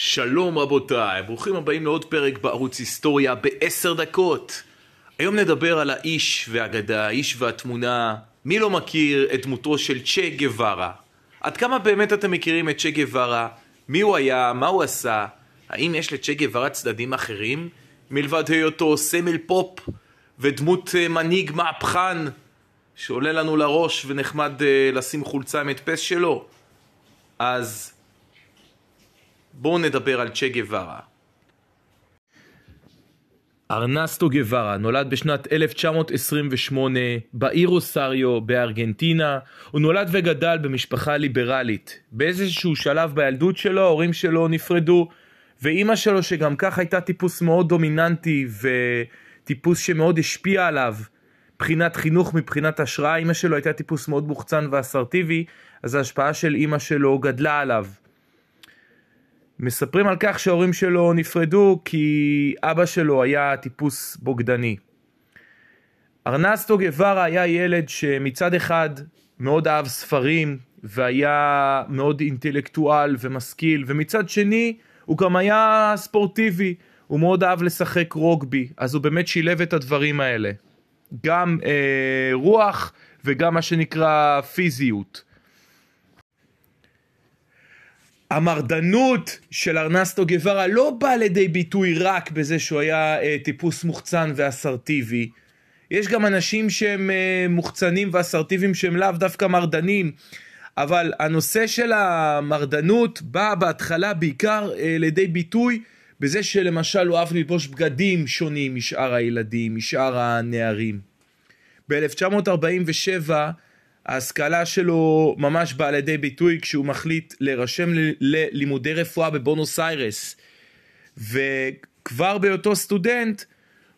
שלום רבותיי, ברוכים הבאים לעוד פרק בערוץ היסטוריה בעשר דקות. היום נדבר על האיש והאגדה, האיש והתמונה. מי לא מכיר את דמותו של צ'ה גווארה? עד כמה באמת אתם מכירים את צ'ה גווארה? מי הוא היה? מה הוא עשה? האם יש לצ'ה גווארה צדדים אחרים? מלבד היותו סמל פופ ודמות אה, מנהיג מהפכן שעולה לנו לראש ונחמד uh, לשים חולצה עם הדפס שלו. אז בואו נדבר על צ'ה גווארה. ארנסטו גווארה נולד בשנת 1928 בעיר אוסריו בארגנטינה. הוא נולד וגדל במשפחה ליברלית. באיזשהו שלב בילדות שלו ההורים שלו נפרדו ואימא שלו שגם כך הייתה טיפוס מאוד דומיננטי וטיפוס שמאוד השפיע עליו מבחינת חינוך, מבחינת השראה, אימא שלו הייתה טיפוס מאוד מוחצן ואסרטיבי, אז ההשפעה של אימא שלו גדלה עליו. מספרים על כך שההורים שלו נפרדו כי אבא שלו היה טיפוס בוגדני. ארנסטו גווארה היה ילד שמצד אחד מאוד אהב ספרים והיה מאוד אינטלקטואל ומשכיל, ומצד שני הוא גם היה ספורטיבי, הוא מאוד אהב לשחק רוגבי, אז הוא באמת שילב את הדברים האלה. גם אה, רוח וגם מה שנקרא פיזיות. המרדנות של ארנסטו גווארה לא באה לידי ביטוי רק בזה שהוא היה אה, טיפוס מוחצן ואסרטיבי. יש גם אנשים שהם אה, מוחצנים ואסרטיביים שהם לאו דווקא מרדנים, אבל הנושא של המרדנות בא בהתחלה בעיקר אה, לידי ביטוי בזה שלמשל הוא אהב ללבוש בגדים שונים משאר הילדים, משאר הנערים. ב-1947 ההשכלה שלו ממש באה לידי ביטוי כשהוא מחליט להירשם ללימודי רפואה בבונוס איירס. וכבר בהיותו סטודנט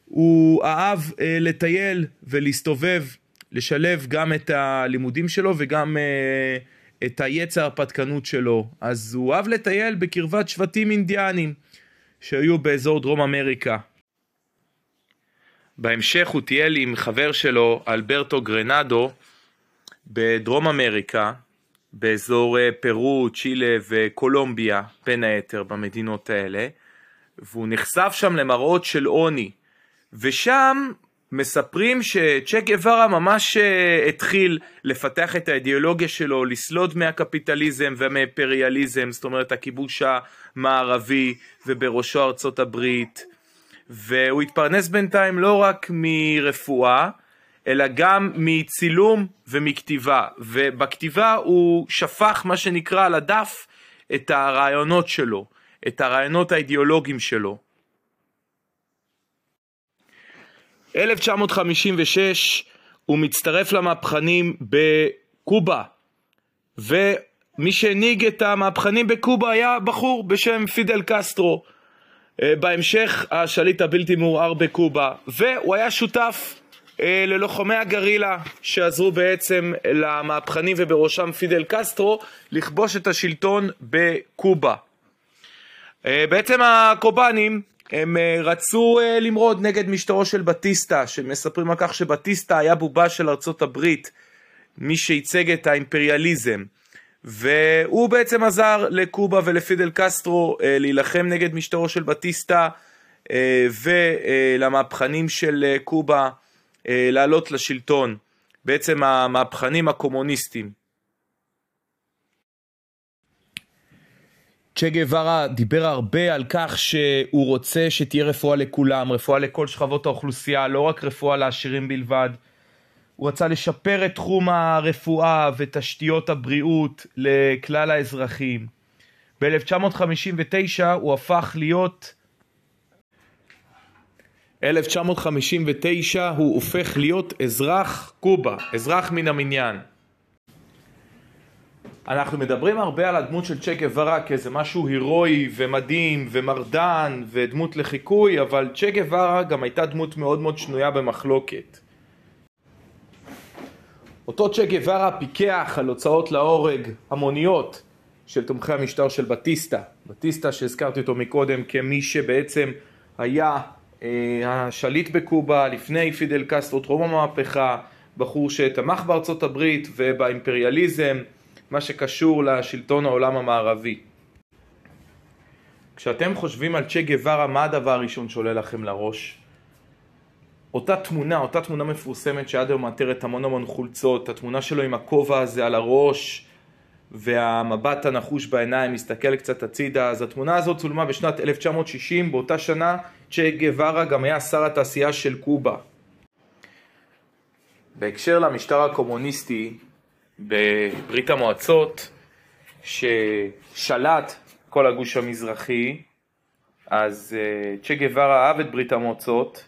הוא אהב אה, לטייל ולהסתובב, לשלב גם את הלימודים שלו וגם אה, את היצר הפתקנות שלו. אז הוא אהב לטייל בקרבת שבטים אינדיאנים. שהיו באזור דרום אמריקה. בהמשך הוא טייל עם חבר שלו, אלברטו גרנדו, בדרום אמריקה, באזור אה, פרו, צ'ילה וקולומביה, בין היתר במדינות האלה, והוא נחשף שם למראות של עוני, ושם מספרים שצ'ק גווארה ממש אה, התחיל לפתח את האידיאולוגיה שלו, לסלוד מהקפיטליזם ומהאימפריאליזם, זאת אומרת הכיבוש המערבי ובראשו ארצות הברית, והוא התפרנס בינתיים לא רק מרפואה, אלא גם מצילום ומכתיבה, ובכתיבה הוא שפך מה שנקרא על הדף את הרעיונות שלו, את הרעיונות האידיאולוגיים שלו. 1956 הוא מצטרף למהפכנים בקובה. ומי שהנהיג את המהפכנים בקובה היה בחור בשם פידל קסטרו. אה, בהמשך השליט הבלתי מעורער בקובה. והוא היה שותף ללוחמי הגרילה שעזרו בעצם למהפכנים ובראשם פידל קסטרו לכבוש את השלטון בקובה. אה, בעצם הקובנים הם אה, רצו אה, למרוד נגד משטרו של בטיסטה, שמספרים על כך שבטיסטה היה בובה של ארצות הברית, מי שייצג את האימפריאליזם. והוא בעצם עזר לקובה ולפידל קסטרו אה, להילחם נגד משטרו של בטיסטה ולמהפכנים של קובה לעלות לשלטון, בעצם המהפכנים הקומוניסטים. צ'ה גווארה דיבר הרבה על כך שהוא רוצה שתהיה רפואה לכולם, רפואה לכל שכבות האוכלוסייה, לא רק רפואה לעשירים בלבד. הוא רצה לשפר את תחום הרפואה ותשתיות הבריאות לכלל האזרחים. ב-1959 הוא הפך להיות 1959 הוא הופך להיות אזרח קובה, אזרח מן המניין. אנחנו מדברים הרבה על הדמות של צ'ה גווארה כאיזה משהו הירואי ומדהים ומרדן ודמות לחיקוי, אבל צ'ה גווארה גם הייתה דמות מאוד מאוד שנויה במחלוקת. אותו צ'ה גווארה פיקח על הוצאות להורג המוניות של תומכי המשטר של בטיסטה. בטיסטה שהזכרתי אותו מקודם כמי שבעצם היה השליט בקובה לפני פידל קסטרו, טרום המהפכה, בחור שתמך בארצות הברית ובאימפריאליזם מה שקשור לשלטון העולם המערבי. כשאתם חושבים על צ'ה גווארה, מה הדבר הראשון שעולה לכם לראש? אותה תמונה, אותה תמונה מפורסמת שעד היום מאתרת המון המון חולצות, התמונה שלו עם הכובע הזה על הראש והמבט הנחוש בעיניים מסתכל קצת הצידה, אז התמונה הזאת צולמה בשנת 1960, באותה שנה צ'ה גווארה גם היה שר התעשייה של קובה. בהקשר למשטר הקומוניסטי בברית המועצות, ששלט כל הגוש המזרחי, אז אה, צ'ה גווארה אהב את ברית המועצות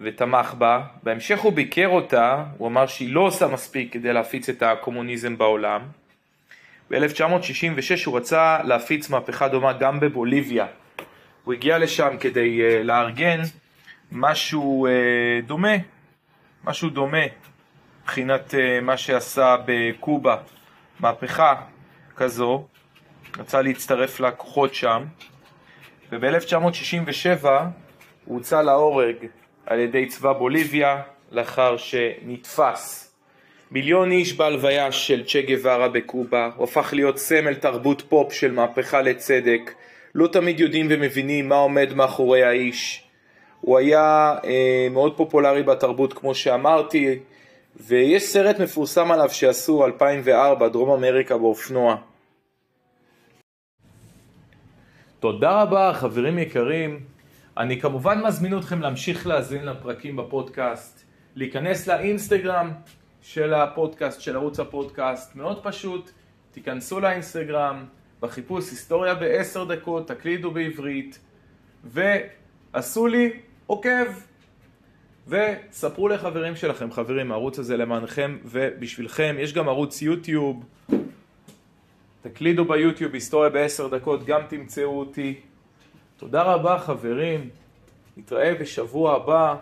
ותמך בה, בהמשך הוא ביקר אותה, הוא אמר שהיא לא עושה מספיק כדי להפיץ את הקומוניזם בעולם. ב-1966 הוא רצה להפיץ מהפכה דומה גם בבוליביה. הוא הגיע לשם כדי uh, לארגן משהו uh, דומה, משהו דומה מבחינת uh, מה שעשה בקובה, מהפכה כזו, רצה להצטרף לכוחות שם, וב-1967 הוא הוצא להורג על ידי צבא בוליביה לאחר שנתפס. מיליון איש בהלוויה של צ'ה גווארה בקובה, הוא הפך להיות סמל תרבות פופ של מהפכה לצדק, לא תמיד יודעים ומבינים מה עומד מאחורי האיש. הוא היה אה, מאוד פופולרי בתרבות כמו שאמרתי, ויש סרט מפורסם עליו שעשו 2004, דרום אמריקה באופנוע. תודה רבה חברים יקרים, אני כמובן מזמין אתכם להמשיך להאזין לפרקים בפודקאסט, להיכנס לאינסטגרם של הפודקאסט, של ערוץ הפודקאסט, מאוד פשוט, תיכנסו לאינסטגרם, בחיפוש היסטוריה בעשר דקות, תקלידו בעברית, ועשו לי עוקב, וספרו לחברים שלכם, חברים, הערוץ הזה למענכם ובשבילכם, יש גם ערוץ יוטיוב, תקלידו ביוטיוב היסטוריה בעשר דקות, גם תמצאו אותי. תודה רבה חברים, נתראה בשבוע הבא.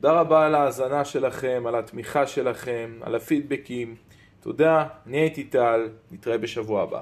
תודה רבה על ההאזנה שלכם, על התמיכה שלכם, על הפידבקים. תודה, אני הייתי טל, נתראה בשבוע הבא.